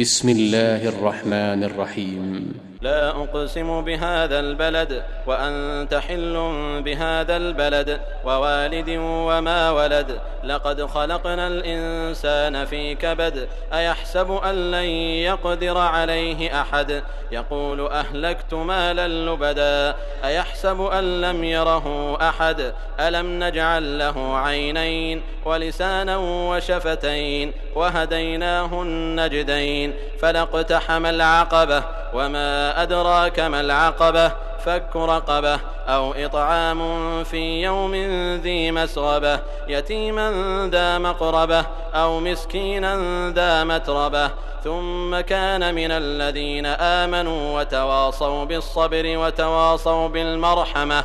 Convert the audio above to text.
بسم الله الرحمن الرحيم. لا أقسم بهذا البلد وأنت حل بهذا البلد ووالد وما ولد. لقد خلقنا الإنسان في كبد أيحسب أن لن يقدر عليه أحد؟ يقول أهلكت مالا لبدا أيحسب أن لم يره أحد؟ ألم نجعل له عينين ولسانا وشفتين وهديناه النجدين؟ فلاقتحم العقبة. وما أدراك ما العقبة؟ فك رقبة أو إطعام في يوم ذي مسغبة يتيما ذا مقربة أو مسكينا ذا متربة. ثم كان من الذين آمنوا وتواصوا بالصبر وتواصوا بالمرحمة.